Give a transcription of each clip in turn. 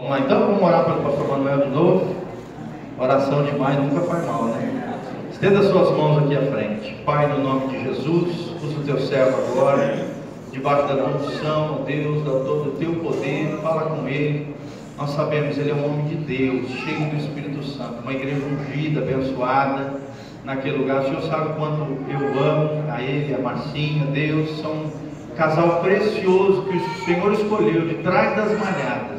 Vamos lá, então vamos orar pelo pastor Manuel de novo. Oração demais nunca faz mal, né? Estenda suas mãos aqui à frente. Pai, no nome de Jesus, usa o teu servo agora, debaixo da unção, Deus, dá todo o teu poder, fala com ele. Nós sabemos, ele é um homem de Deus, cheio do Espírito Santo, uma igreja ungida, abençoada naquele lugar. O Senhor sabe quanto eu amo a ele, a Marcinha, Deus, são um casal precioso que o Senhor escolheu de trás das malhadas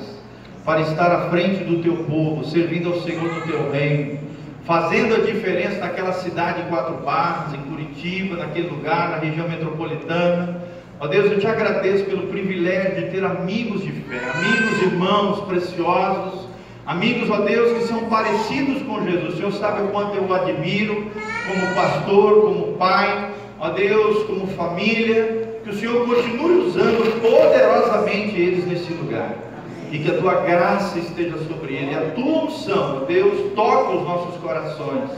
para estar à frente do teu povo, servindo ao Senhor no teu reino, fazendo a diferença naquela cidade de Quatro Barras, em Curitiba, naquele lugar, na região metropolitana. Ó Deus, eu te agradeço pelo privilégio de ter amigos de fé, amigos, irmãos preciosos, amigos, ó Deus, que são parecidos com Jesus. O Senhor sabe o quanto eu o admiro como pastor, como pai, ó Deus, como família. Que o Senhor continue usando poderosamente eles nesse lugar e que a tua graça esteja sobre ele, a tua unção, Deus, toque os nossos corações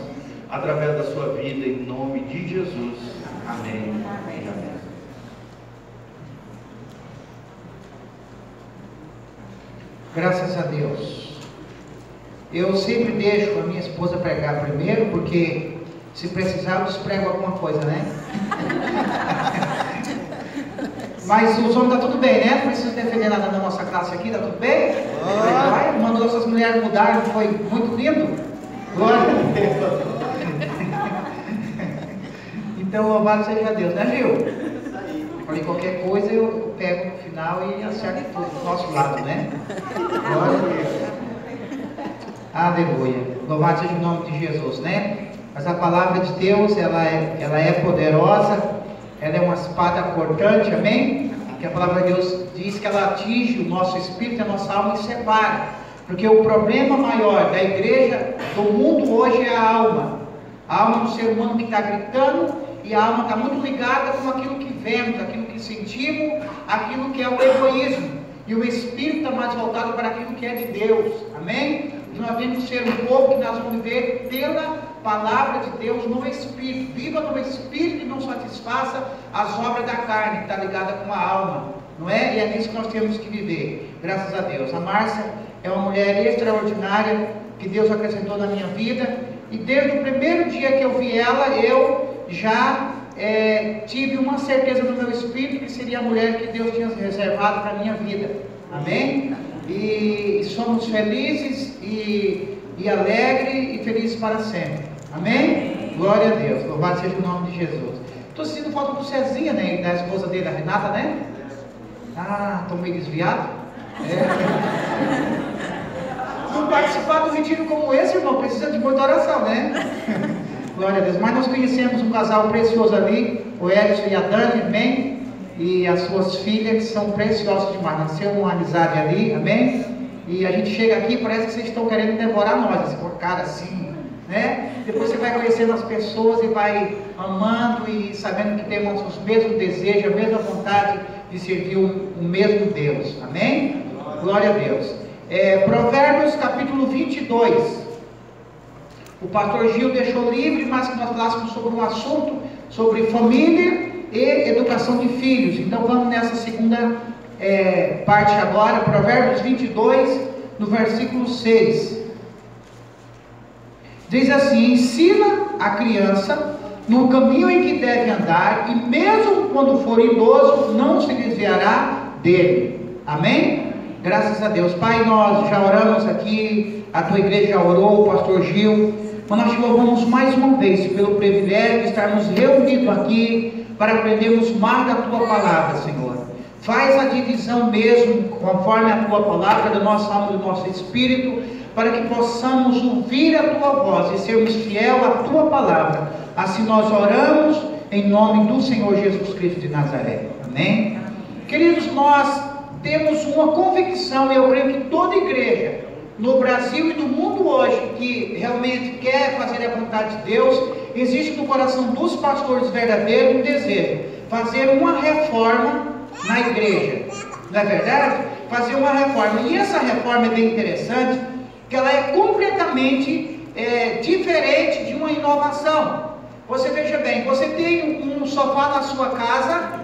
através da sua vida, em nome de Jesus. Amém. Amém. Amém. Graças a Deus. Eu sempre deixo a minha esposa pregar primeiro, porque se precisar eu desprego alguma coisa, né? Mas os homens tá tudo bem, né? Não precisa defender nada da nossa classe aqui, tá tudo bem? Ah. Mandou essas mulheres mudar, foi muito lindo. Glória a Deus. Então louvado seja Deus, né Gil? Falei, qualquer coisa eu pego no final e acerto tudo do nosso lado, né? Glória a Deus. Aleluia. Louvado seja o nome de Jesus, né? Mas a palavra de Deus, ela é, ela é poderosa ela é uma espada cortante, amém? Que a palavra de Deus diz que ela atinge o nosso espírito a nossa alma e separa. Porque o problema maior da igreja, do mundo hoje é a alma. A alma do ser humano que está gritando e a alma está muito ligada com aquilo que vemos, aquilo que sentimos, aquilo que é o egoísmo. E o espírito está mais voltado para aquilo que é de Deus. Amém? Nós temos que ser um povo que nós vamos viver pela palavra de Deus no Espírito. Viva no Espírito e não satisfaça as obras da carne, que está ligada com a alma. Não é? E é nisso que nós temos que viver. Graças a Deus. A Márcia é uma mulher extraordinária que Deus acrescentou na minha vida. E desde o primeiro dia que eu vi ela, eu já é, tive uma certeza no meu espírito que seria a mulher que Deus tinha reservado para a minha vida. Amém? E, e somos felizes e, e alegres e felizes para sempre. Amém? Glória a Deus. Louvado seja o nome de Jesus. Estou sentindo falta do Cezinha, né? Da esposa dele, a Renata, né? Ah, estou meio desviado. É. Não participar do retiro como esse, irmão, precisa de muita oração, né? Glória a Deus. Mas nós conhecemos um casal precioso ali, o Edson e a Dani, amém? E as suas filhas que são preciosas demais. Nasceu uma amizade ali, amém? E a gente chega aqui parece que vocês estão querendo devorar nós, assim, cara assim, né? Depois você vai conhecendo as pessoas e vai amando e sabendo que temos os mesmos desejos, a mesma vontade de servir o, mesmo Deus. Amém? Glória a Deus. É, Provérbios capítulo 22. O pastor Gil deixou livre, mas que nós falássemos sobre um assunto sobre família e educação de filhos. Então vamos nessa segunda é, parte agora, Provérbios 22, no versículo 6. Diz assim: ensina a criança no caminho em que deve andar, e mesmo quando for idoso, não se desviará dele. Amém? Graças a Deus. Pai, nós já oramos aqui, a tua igreja já orou, o pastor Gil, mas nós te louvamos mais uma vez pelo privilégio de estarmos reunidos aqui para aprendermos mais da tua palavra, Senhor. Faz a divisão mesmo, conforme a tua palavra, do nosso alma e do nosso espírito para que possamos ouvir a tua voz e sermos fiel à tua palavra. Assim nós oramos em nome do Senhor Jesus Cristo de Nazaré. Amém? Queridos, nós temos uma convicção, e eu creio que toda igreja no Brasil e no mundo hoje que realmente quer fazer a vontade de Deus, existe no coração dos pastores verdadeiros um desejo, fazer uma reforma na igreja. Não é verdade? Fazer uma reforma. E essa reforma é bem interessante, que ela é completamente é, diferente de uma inovação. Você veja bem, você tem um sofá na sua casa,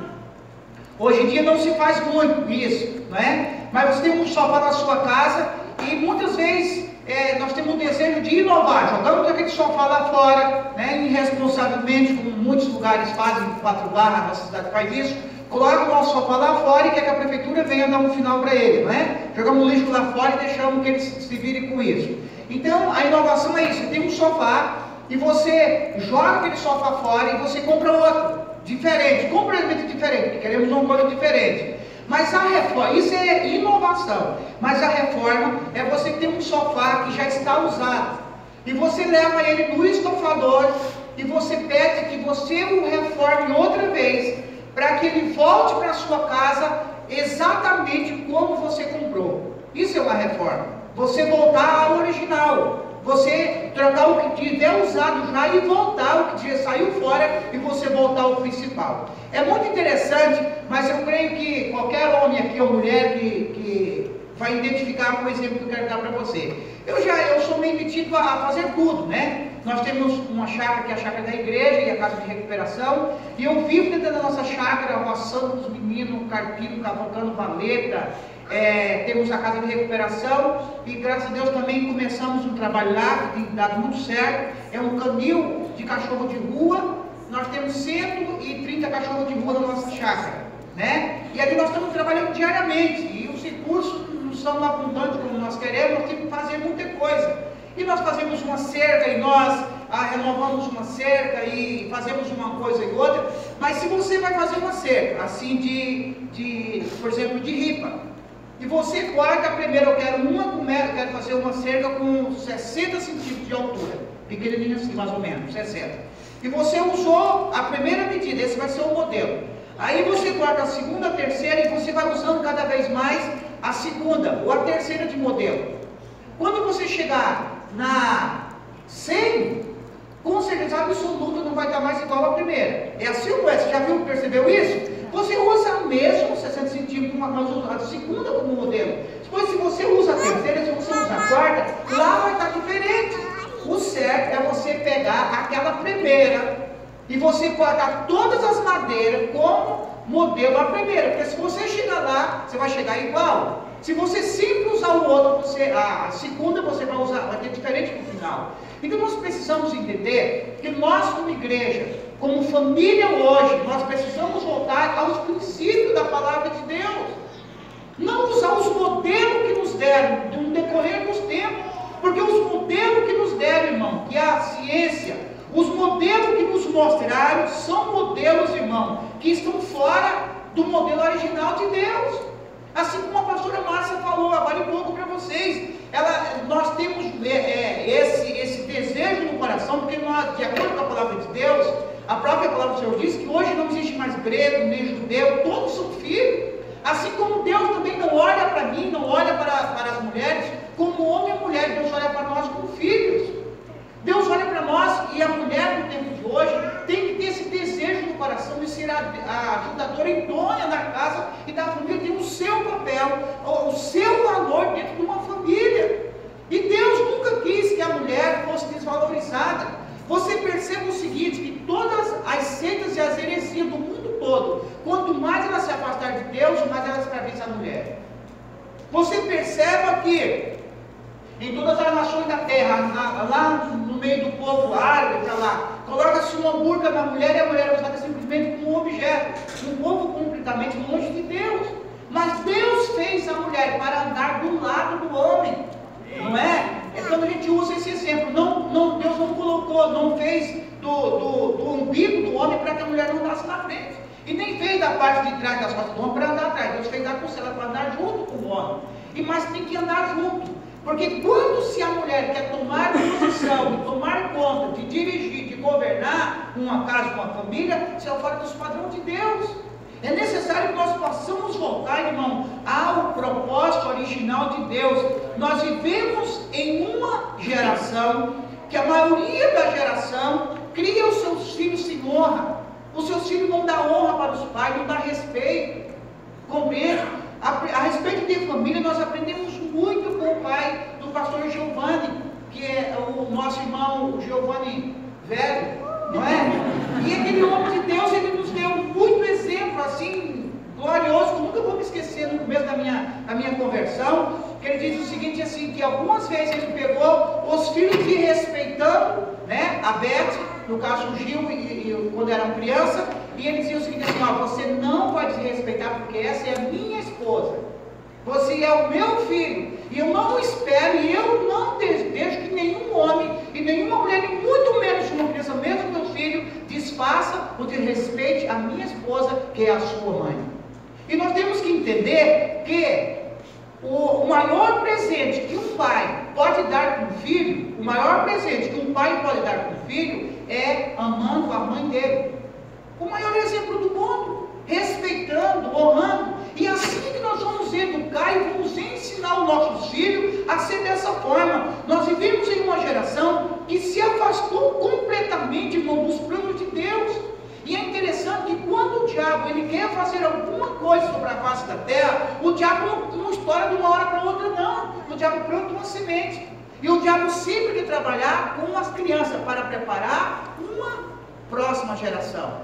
hoje em dia não se faz muito isso, não é? Mas você tem um sofá na sua casa E muitas vezes é, nós temos um desejo de inovar, jogamos aquele sofá lá fora, né, irresponsavelmente, como muitos lugares fazem, quatro barras, a nossa cidade faz isso, coloca o nosso sofá lá fora e quer que a prefeitura venha dar um final para ele, não é? Jogamos o lixo lá fora e deixamos que ele se vire com isso. Então, a inovação é isso, você tem um sofá e você joga aquele sofá fora e você compra outro, diferente, completamente diferente, queremos uma coisa diferente. Mas a reforma, isso é inovação. Mas a reforma é você ter um sofá que já está usado. E você leva ele no estofador e você pede que você o reforme outra vez, para que ele volte para sua casa exatamente como você comprou. Isso é uma reforma. Você voltar ao original. Você trocar o que tiver usado já e voltar o que já saiu fora e você voltar ao principal. É muito interessante, mas eu creio que qualquer homem aqui ou mulher que, que vai identificar com o exemplo que eu quero dar para você. Eu já eu sou meio metido a, fazer tudo, né? Nós temos uma chácara que é a chácara da igreja e a casa de recuperação, e eu vivo dentro da nossa chácara, roçando os meninos, carpino, cavocando valeta, é, temos a casa de recuperação e graças a Deus também começamos um trabalho lá, que tem dado muito certo. É um canil de cachorro de rua. Nós temos 130 cachorros de rua na nossa chácara. Né? E ali nós estamos trabalhando diariamente. E os recursos não são abundantes como nós queremos, nós temos que fazer muita coisa. E nós fazemos uma cerca e nós ah, renovamos uma cerca e fazemos uma coisa e outra. Mas se você vai fazer uma cerca, assim de, de por exemplo, de ripa, e você corta primeiro, eu quero uma eu quero fazer uma cerca com 60 centímetros de altura, pequenininha assim, mais ou menos, 60. E você usou a primeira medida, esse vai ser o modelo. Aí você corta a segunda, a terceira e você vai usando cada vez mais a segunda ou a terceira de modelo. Quando você chegar na 100, com certeza absoluta não vai estar mais igual à primeira. É assim ou é? Você já viu, percebeu isso? Você usa a mesma 60 centímetros, mas usa a segunda como modelo. Depois, se você usa a terceira, se você usa a quarta, lá vai estar diferente. O certo é você pegar aquela primeira e você colocar todas as madeiras como modelo a primeira. Porque se você chegar lá, você vai chegar igual. Se você sempre usar o outro, você, a segunda você vai usar, vai ter diferente no final. Então nós precisamos entender que nós como igreja, como família hoje, nós precisamos voltar aos princípios da palavra de Deus. Não usar os modelos que nos deram no decorrer dos tempos. Porque os modelos que nos deram, irmão, que a ciência, os modelos que nos mostraram são modelos, irmão, que estão fora do modelo original de Deus. Assim como a pastora Márcia falou um pouco para vocês, ela, nós temos é, é, esse, esse desejo no coração, porque nós, de acordo com a palavra de Deus, a própria palavra do Senhor diz que hoje não existe mais grego, nem judeu, todos são filhos. Assim como Deus também não olha para mim, não olha para, para as mulheres, como homem e mulher, Deus olha para nós como filhos. Deus olha para nós e a mulher no tempo de hoje tem que ter esse desejo no coração de ser a, a ajudadora idônea da casa e da família, seu papel, o, seu valor dentro de uma família. E Deus nunca quis que a mulher fosse desvalorizada. Você percebe o seguinte, que todas as seitas e as heresias do mundo todo, quanto mais ela se afastar de Deus, mais ela escraviza a mulher. Você perceba que em todas as nações da terra, lá no meio do povo árabe, para lá, coloca-se uma burca na mulher e a mulher é usada simplesmente como um objeto. Um povo completamente longe de Deus. Mas Deus mulher para andar do lado do homem. Não é? É quando a gente usa esse exemplo. Não, não, Deus não colocou, não fez do, do, do umbigo do homem para que a mulher não andasse na frente. E nem fez da parte de trás das costas do homem para andar atrás. Deus fez da costela para andar junto com o homem. E mas tem que andar junto. Porque quando se a mulher quer tomar posição, de tomar conta, de dirigir, de governar uma casa, uma família, se é fora dos padrões de Deus. É necessário que nós possamos voltar, irmão, ao propósito de Deus. Nós vivemos em uma geração que a maioria da geração cria os seus filhos sem honra. Os seus filhos não dão honra para os pais, não dão respeito. Compreende? A, a respeito de família, nós aprendemos muito com o pai do pastor Giovanni, que é o nosso irmão Giovanni velho, não é? E aquele homem de Deus, ele nos deu muito exemplo, assim, glorioso, nunca vou me esquecer no começo da minha, da minha conversão. que ele diz o seguinte assim, que algumas vezes ele pegou os filhos desrespeitando, né, a Beth, no caso o Gil, e, e, quando eram criança, e ele dizia o seguinte assim, ó, você não pode desrespeitar porque essa é a minha esposa. Você é o meu filho. E eu não espero, e eu não desejo que nenhum homem e nenhuma mulher, e muito menos uma criança, mesmo meu filho, desfaça ou desrespeite a minha esposa, que é a sua mãe. E nós temos que entender que o maior presente que um pai pode dar para um filho, o maior presente que um pai pode dar para um filho é amando a mãe dele. O maior exemplo do mundo, respeitando, honrando. E assim que nós vamos educar e vamos ensinar os nossos filhos a ser dessa forma. Nós vivemos em uma geração que se afastou completamente irmão, dos planos de Deus. E é interessante que quando o diabo ele quer fazer alguma coisa sobre a face da terra, o diabo não, estoura de uma hora para outra, não. O diabo planta uma semente. E o diabo sempre quer trabalhar com as crianças para preparar uma próxima geração.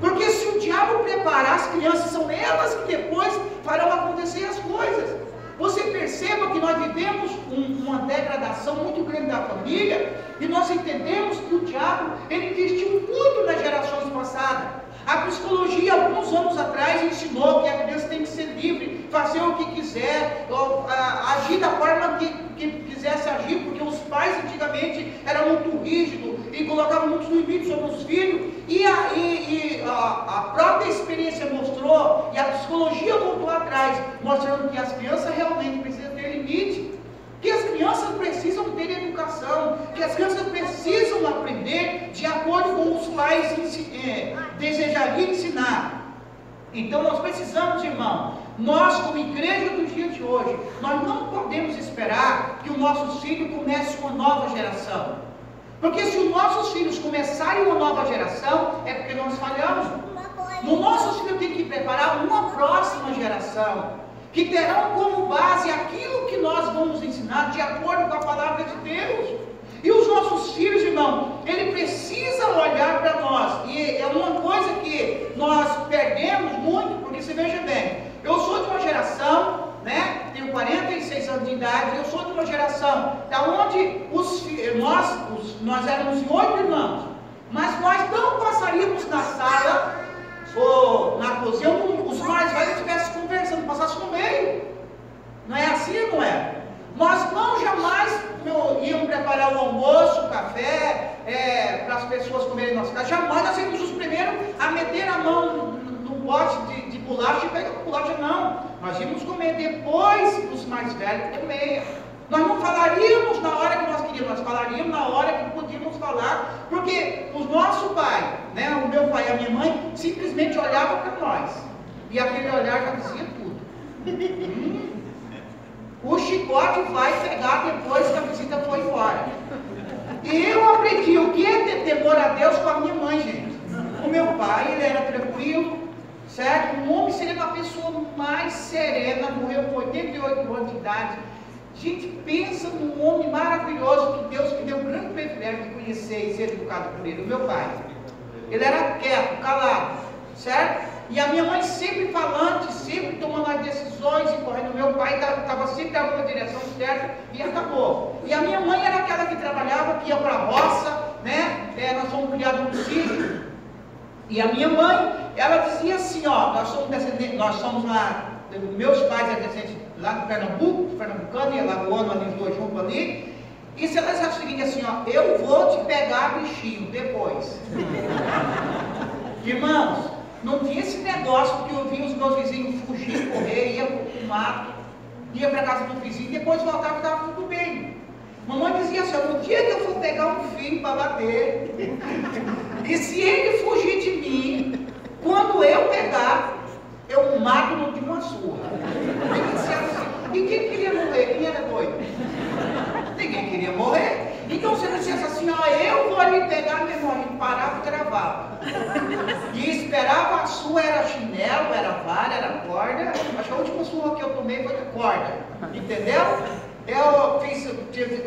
Porque se o diabo preparar as crianças, são elas que depois farão acontecer as coisas. Você perceba que nós vivemos um, uma degradação muito grande da família e nós entendemos que o diabo ele investiu muito nas gerações A psicologia, alguns anos atrás, ensinou que a criança tem que ser livre, fazer o que quiser, agir da forma que, que quisesse agir, porque os pais antigamente eram muito rígidos e colocavam muitos limites sobre os filhos. E a, e, e a, a própria experiência mostrou, e a psicologia voltou atrás, mostrando que as crianças realmente precisam ter limite que as crianças precisam ter educação, que as crianças precisam aprender de acordo com os pais é, desejariam ensinar. Então nós precisamos, irmão, nós como igreja dos dias de hoje, nós não podemos esperar que os nossos filhos comecem uma nova geração. Porque se os nossos filhos começarem uma nova geração, é porque nós falhamos. Os nossos filhos têm que preparar uma próxima geração que terão como base aquilo que nós vamos ensinar de acordo com a palavra de Deus. E os nossos filhos, irmão, ele precisa olhar para nós. E é uma coisa que nós perdemos muito, porque você veja bem, eu sou de uma geração, né? Tenho 46 anos de idade, eu sou de uma geração da onde os, nós, os, nós éramos oito irmãos, mas nós não passaríamos na sala ou na cozinha, os mais velhos estivessem conversando, passasse no meio. Não é assim, não é? Nós não jamais meu, íamos preparar o almoço, o café, é, para as pessoas comerem nossa casa. Jamais nós íamos os primeiros a meter a mão no, no pote de, de bolacha e pegar a bolacha, não. Nós íamos comer depois dos mais velhos comer. Nós não falaríamos na hora que nós queríamos, nós falaríamos na hora que podíamos falar, porque o nosso pai, né, o meu pai e a minha mãe, simplesmente olhavam para nós. E aquele olhar já dizia tudo. Hum, o chicote vai pegar depois que a visita foi embora. E eu aprendi o que é ter temor a Deus com a minha mãe, gente. O meu pai, ele era tranquilo, certo? Um homem seria uma pessoa mais serena, morreu com 88 anos de idade gente pensa num homem maravilhoso que Deus me deu um grande privilégio de conhecer e ser educado por ele, o meu pai. Ele era quieto, calado, certo? E a minha mãe sempre falante, sempre tomando as decisões e correndo. Meu pai estava sempre dando uma direção certa e acabou. E a minha mãe era aquela que trabalhava, que ia para a roça, né? É, nós fomos criados no sítio. E a minha mãe, ela dizia assim, ó, nós somos descendentes, nós somos lá, meus pais eram descendentes lá no Pernambuco, Pernambucano e Alagoano, ali os dois juntos ali. E se ela disser o seguinte assim, ó, eu vou te pegar bichinho depois. Irmãos, não tinha esse negócio que eu vi os meus vizinhos fugir, correr, ia para o mato, ia para casa do vizinho, depois voltava e estava tudo bem. Mamãe dizia assim, no dia que eu for pegar um filho para bater, e se ele fugir de mim, quando eu pegar, eu mato de uma surra. E quem queria morrer? Quem era doido? Ninguém queria morrer. Então você não dissesse assim, ó, eu vou ali pegar meu irmão, parava e gravava. A sua, era chinelo, era vara, era corda. Acho que a última surra que eu tomei foi de corda. Entendeu? Eu fiz,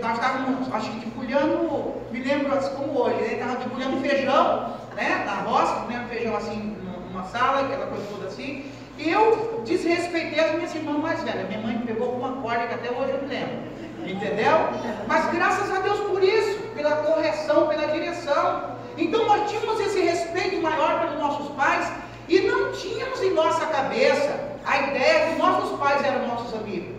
nós estávamos, acho que debulhando, me lembro assim como hoje, ele estava debulhando feijão, né? Na roça, comendo feijão assim, numa sala, aquela coisa toda assim. E eu desrespeitei as minhas irmãs mais velhas. Minha mãe me pegou com uma corda que até hoje eu me lembro. Entendeu? Mas graças a Deus por isso, pela correção, pela direção. Então nós tínhamos esse respeito maior pelos nossos pais e não tínhamos em nossa cabeça a ideia que nossos pais eram nossos amigos.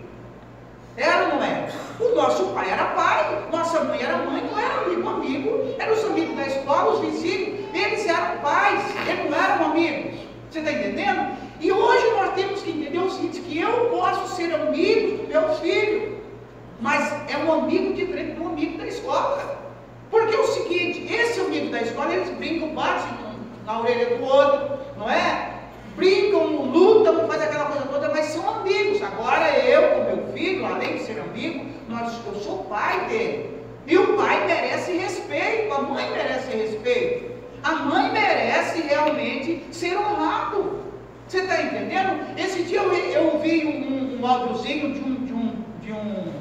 Era ou não era? O nosso pai era pai, nossa mãe era mãe, não era amigo, amigo, eram os amigos da escola, os vizinhos, eles eram pais, eles não eram amigos. Você está entendendo? E hoje nós temos que entender o seguinte, que eu posso ser amigo do meu filho, mas é um amigo diferente do amigo da escola. Porque é o seguinte, esse amigo da escola, eles brincam, batem na orelha do outro, não é? Brincam, lutam, fazem aquela coisa toda, mas são amigos. Agora eu, com meu filho, além de ser amigo, nós, eu sou pai dele. E o pai merece respeito, a mãe merece respeito. A mãe merece realmente ser honrado. Você está entendendo? Esse dia eu, eu vi um, um áudiozinho de um, de um, de um,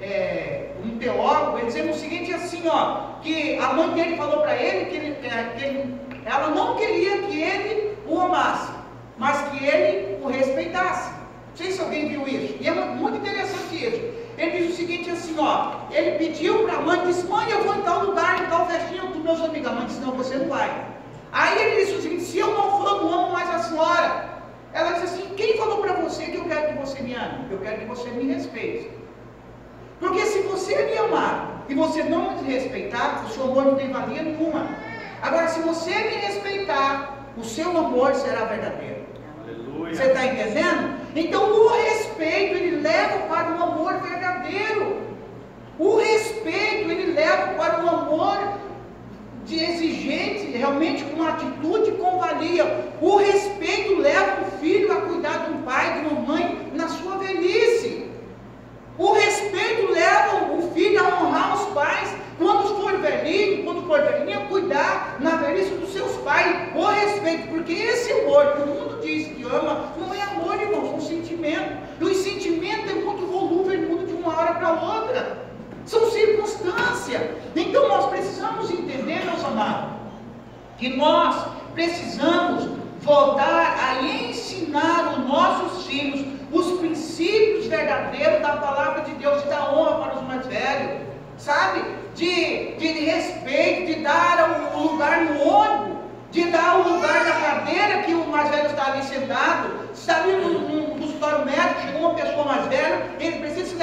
é, um teólogo ele dizendo o seguinte assim, ó, que a mãe dele falou para ele que, ele, que ele, ela não queria que ele o amasse, mas que ele o respeitasse. Não sei se alguém viu isso. E é muito interessante isso. Ele diz o seguinte assim, ó, ele pediu para a mãe, disse, mãe, eu vou em tal lugar, em tal festinha dos meus amigos. A mãe disse, não, você não vai. Aí ele disse o seguinte, se eu não for, eu não amo mais a senhora. Ela disse assim, quem falou para você que eu quero que você me ame? Eu quero que você me respeite. Porque se você me amar e você não me respeitar, o seu amor não tem valia nenhuma. Agora, se você me respeitar, o seu amor será verdadeiro. Aleluia. Você está entendendo? Então, o respeito, ele leva para um amor verdadeiro. O respeito, ele leva para um amor de exigente, realmente com atitude com valia. O respeito leva o filho a cuidar de um pai, de uma mãe na sua velhice. O respeito leva o filho a honrar os pais quando for velhinho, quando for velhinha, cuidar na velhice dos seus pais. O respeito, porque esse amor que o mundo diz que ama, não é amor, irmãos, é um sentimento. E o sentimento é muito volúvel, muda de uma hora para outra. São circunstâncias. Então nós precisamos entender, meus amados, que nós precisamos voltar a ensinar os nossos filhos os princípios verdadeiros da palavra de Deus e da honra para os mais velhos, sabe? De, de respeito, de dar o lugar no ônibus, de dar o lugar na cadeira que o mais velho está ali sentado. Num, num consultório médico, chegou uma pessoa mais velha, ele precisa se levantar